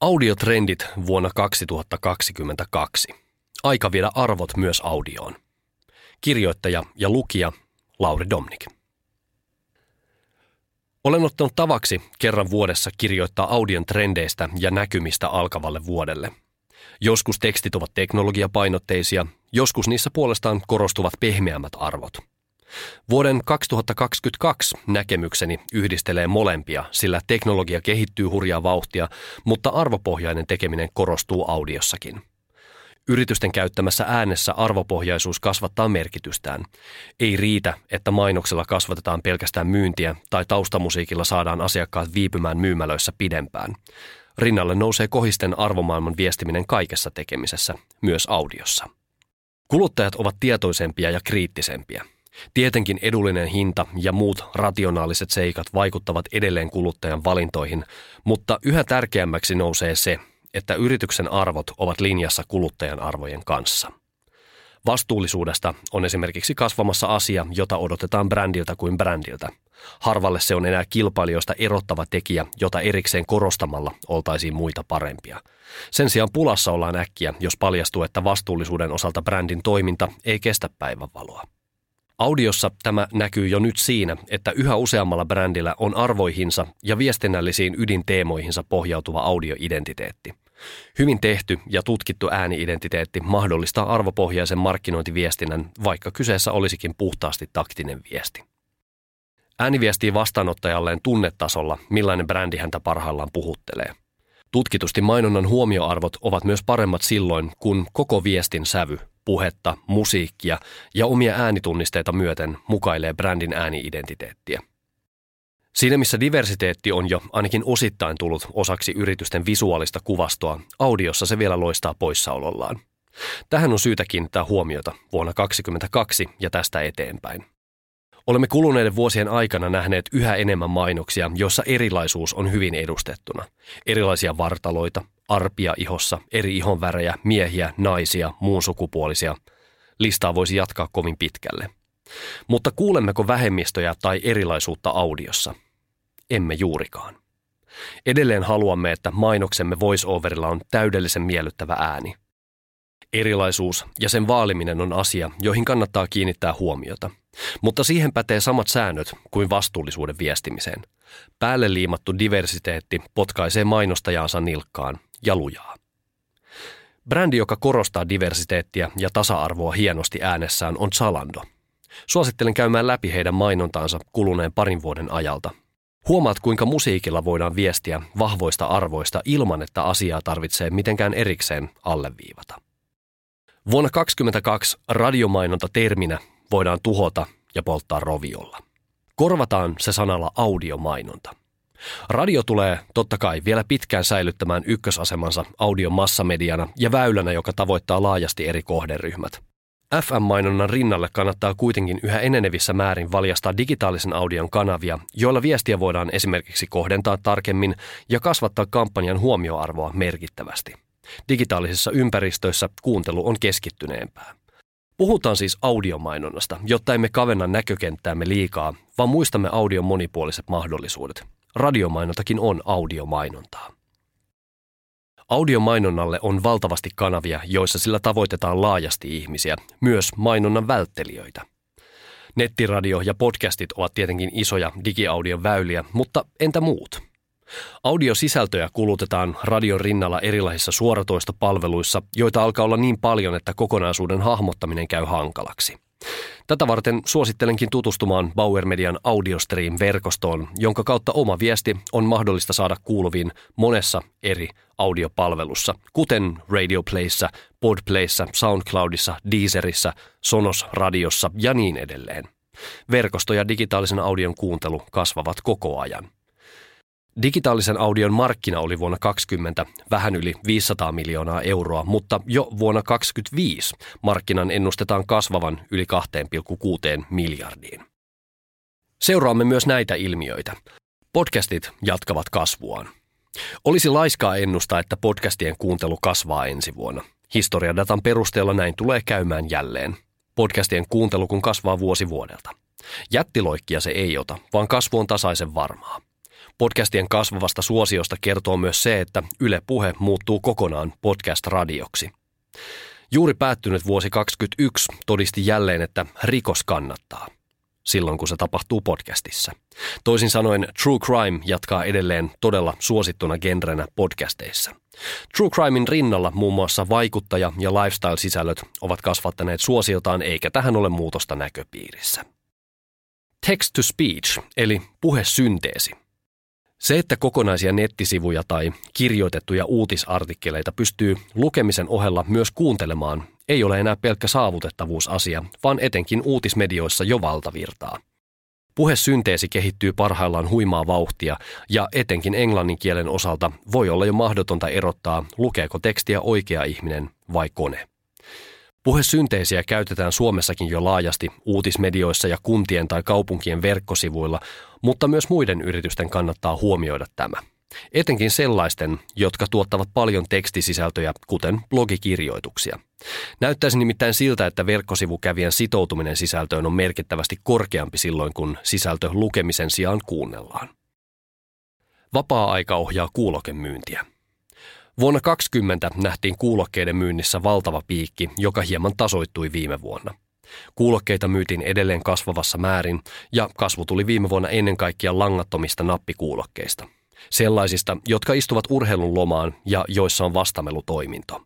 Audiotrendit vuonna 2022. Aika viedä arvot myös audioon. Kirjoittaja ja lukija Lauri Domnik. Olen ottanut tavaksi kerran vuodessa kirjoittaa audion trendeistä ja näkymistä alkavalle vuodelle. Joskus tekstit ovat teknologiapainotteisia, joskus niissä puolestaan korostuvat pehmeämmät arvot – Vuoden 2022 näkemykseni yhdistelee molempia, sillä teknologia kehittyy hurjaa vauhtia, mutta arvopohjainen tekeminen korostuu audiossakin. Yritysten käyttämässä äänessä arvopohjaisuus kasvattaa merkitystään. Ei riitä, että mainoksella kasvatetaan pelkästään myyntiä tai taustamusiikilla saadaan asiakkaat viipymään myymälöissä pidempään. Rinnalle nousee kohisten arvomaailman viestiminen kaikessa tekemisessä, myös audiossa. Kuluttajat ovat tietoisempia ja kriittisempiä. Tietenkin edullinen hinta ja muut rationaaliset seikat vaikuttavat edelleen kuluttajan valintoihin, mutta yhä tärkeämmäksi nousee se, että yrityksen arvot ovat linjassa kuluttajan arvojen kanssa. Vastuullisuudesta on esimerkiksi kasvamassa asia, jota odotetaan brändiltä kuin brändiltä. Harvalle se on enää kilpailijoista erottava tekijä, jota erikseen korostamalla oltaisiin muita parempia. Sen sijaan pulassa ollaan äkkiä, jos paljastuu, että vastuullisuuden osalta brändin toiminta ei kestä päivänvaloa. Audiossa tämä näkyy jo nyt siinä, että yhä useammalla brändillä on arvoihinsa ja viestinnällisiin ydinteemoihinsa pohjautuva audioidentiteetti. Hyvin tehty ja tutkittu ääniidentiteetti mahdollistaa arvopohjaisen markkinointiviestinnän, vaikka kyseessä olisikin puhtaasti taktinen viesti. Ääni viestii vastaanottajalleen tunnetasolla, millainen brändi häntä parhaillaan puhuttelee. Tutkitusti mainonnan huomioarvot ovat myös paremmat silloin, kun koko viestin sävy puhetta, musiikkia ja omia äänitunnisteita myöten mukailee brändin ääniidentiteettiä. Siinä missä diversiteetti on jo ainakin osittain tullut osaksi yritysten visuaalista kuvastoa, audiossa se vielä loistaa poissaolollaan. Tähän on syytä kiinnittää huomiota vuonna 2022 ja tästä eteenpäin. Olemme kuluneiden vuosien aikana nähneet yhä enemmän mainoksia, joissa erilaisuus on hyvin edustettuna. Erilaisia vartaloita, arpia ihossa, eri ihonvärejä, miehiä, naisia, muun sukupuolisia. Listaa voisi jatkaa kovin pitkälle. Mutta kuulemmeko vähemmistöjä tai erilaisuutta audiossa? Emme juurikaan. Edelleen haluamme, että mainoksemme voiceoverilla on täydellisen miellyttävä ääni. Erilaisuus ja sen vaaliminen on asia, joihin kannattaa kiinnittää huomiota. Mutta siihen pätee samat säännöt kuin vastuullisuuden viestimiseen. Päälle liimattu diversiteetti potkaisee mainostajaansa nilkkaan ja lujaa. Brändi, joka korostaa diversiteettiä ja tasa-arvoa hienosti äänessään, on Zalando. Suosittelen käymään läpi heidän mainontaansa kuluneen parin vuoden ajalta. Huomaat, kuinka musiikilla voidaan viestiä vahvoista arvoista ilman, että asiaa tarvitsee mitenkään erikseen alleviivata. Vuonna 2022 radiomainonta terminä voidaan tuhota ja polttaa roviolla. Korvataan se sanalla audiomainonta. Radio tulee totta kai vielä pitkään säilyttämään ykkösasemansa audion massamediana ja väylänä, joka tavoittaa laajasti eri kohderyhmät. FM-mainonnan rinnalle kannattaa kuitenkin yhä enenevissä määrin valjastaa digitaalisen audion kanavia, joilla viestiä voidaan esimerkiksi kohdentaa tarkemmin ja kasvattaa kampanjan huomioarvoa merkittävästi. Digitaalisissa ympäristöissä kuuntelu on keskittyneempää. Puhutaan siis audiomainonnasta, jotta emme kavenna näkökenttäämme liikaa, vaan muistamme audion monipuoliset mahdollisuudet. Radiomainontakin on audiomainontaa. Audiomainonnalle on valtavasti kanavia, joissa sillä tavoitetaan laajasti ihmisiä, myös mainonnan välttelijöitä. Nettiradio ja podcastit ovat tietenkin isoja digiaudion väyliä, mutta entä muut? Audiosisältöjä kulutetaan radion rinnalla erilaisissa suoratoistopalveluissa, joita alkaa olla niin paljon, että kokonaisuuden hahmottaminen käy hankalaksi. Tätä varten suosittelenkin tutustumaan Bauer Median Audiostream-verkostoon, jonka kautta oma viesti on mahdollista saada kuuluviin monessa eri audiopalvelussa, kuten Radio Playssä, Podplayssä, SoundCloudissa, Deezerissä, Sonos-radiossa ja niin edelleen. Verkosto ja digitaalisen audion kuuntelu kasvavat koko ajan. Digitaalisen audion markkina oli vuonna 2020 vähän yli 500 miljoonaa euroa, mutta jo vuonna 2025 markkinan ennustetaan kasvavan yli 2,6 miljardiin. Seuraamme myös näitä ilmiöitä. Podcastit jatkavat kasvuaan. Olisi laiskaa ennustaa, että podcastien kuuntelu kasvaa ensi vuonna. Historiadatan perusteella näin tulee käymään jälleen. Podcastien kuuntelu kun kasvaa vuosi vuodelta. Jättiloikkia se ei ota, vaan kasvu on tasaisen varmaa. Podcastien kasvavasta suosiosta kertoo myös se, että Yle Puhe muuttuu kokonaan podcast-radioksi. Juuri päättynyt vuosi 2021 todisti jälleen, että rikos kannattaa – silloin, kun se tapahtuu podcastissa. Toisin sanoen True Crime jatkaa edelleen todella suosittuna genrenä podcasteissa. True Crimein rinnalla muun muassa vaikuttaja- ja lifestyle-sisällöt ovat kasvattaneet suosiotaan eikä tähän ole muutosta näköpiirissä. Text to speech, eli puhesynteesi. Se, että kokonaisia nettisivuja tai kirjoitettuja uutisartikkeleita pystyy lukemisen ohella myös kuuntelemaan, ei ole enää pelkkä saavutettavuusasia, vaan etenkin uutismedioissa jo valtavirtaa. Puhesynteesi kehittyy parhaillaan huimaa vauhtia ja etenkin englannin kielen osalta voi olla jo mahdotonta erottaa, lukeeko tekstiä oikea ihminen vai kone. Puhesynteesiä käytetään Suomessakin jo laajasti uutismedioissa ja kuntien tai kaupunkien verkkosivuilla, mutta myös muiden yritysten kannattaa huomioida tämä. Etenkin sellaisten, jotka tuottavat paljon tekstisisältöjä, kuten blogikirjoituksia. Näyttäisi nimittäin siltä, että verkkosivukävien sitoutuminen sisältöön on merkittävästi korkeampi silloin, kun sisältö lukemisen sijaan kuunnellaan. Vapaa-aika ohjaa kuulokemyyntiä. Vuonna 2020 nähtiin kuulokkeiden myynnissä valtava piikki, joka hieman tasoittui viime vuonna. Kuulokkeita myytiin edelleen kasvavassa määrin ja kasvu tuli viime vuonna ennen kaikkea langattomista nappikuulokkeista. Sellaisista, jotka istuvat urheilun lomaan ja joissa on vastamelutoiminto.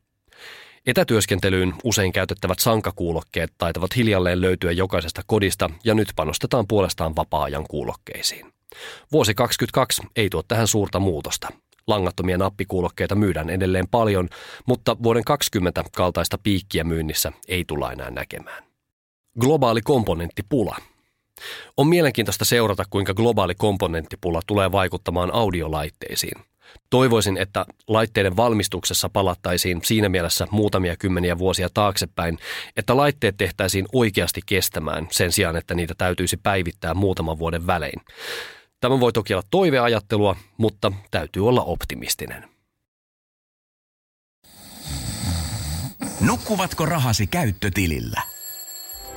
Etätyöskentelyyn usein käytettävät sankakuulokkeet taitavat hiljalleen löytyä jokaisesta kodista ja nyt panostetaan puolestaan vapaa-ajan kuulokkeisiin. Vuosi 2022 ei tuo tähän suurta muutosta. Langattomia nappikuulokkeita myydään edelleen paljon, mutta vuoden 20 kaltaista piikkiä myynnissä ei tulla enää näkemään. Globaali komponenttipula. On mielenkiintoista seurata, kuinka globaali komponenttipula tulee vaikuttamaan audiolaitteisiin. Toivoisin, että laitteiden valmistuksessa palattaisiin siinä mielessä muutamia kymmeniä vuosia taaksepäin, että laitteet tehtäisiin oikeasti kestämään sen sijaan, että niitä täytyisi päivittää muutaman vuoden välein. Tämä voi toki olla toiveajattelua, mutta täytyy olla optimistinen. Nukkuvatko rahasi käyttötilillä?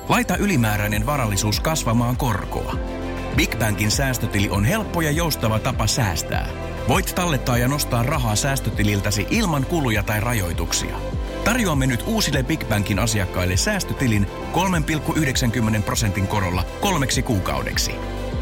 Laita ylimääräinen varallisuus kasvamaan korkoa. Big Bankin säästötili on helppo ja joustava tapa säästää. Voit tallettaa ja nostaa rahaa säästötililtäsi ilman kuluja tai rajoituksia. Tarjoamme nyt uusille Big Bankin asiakkaille säästötilin 3,90 prosentin korolla kolmeksi kuukaudeksi.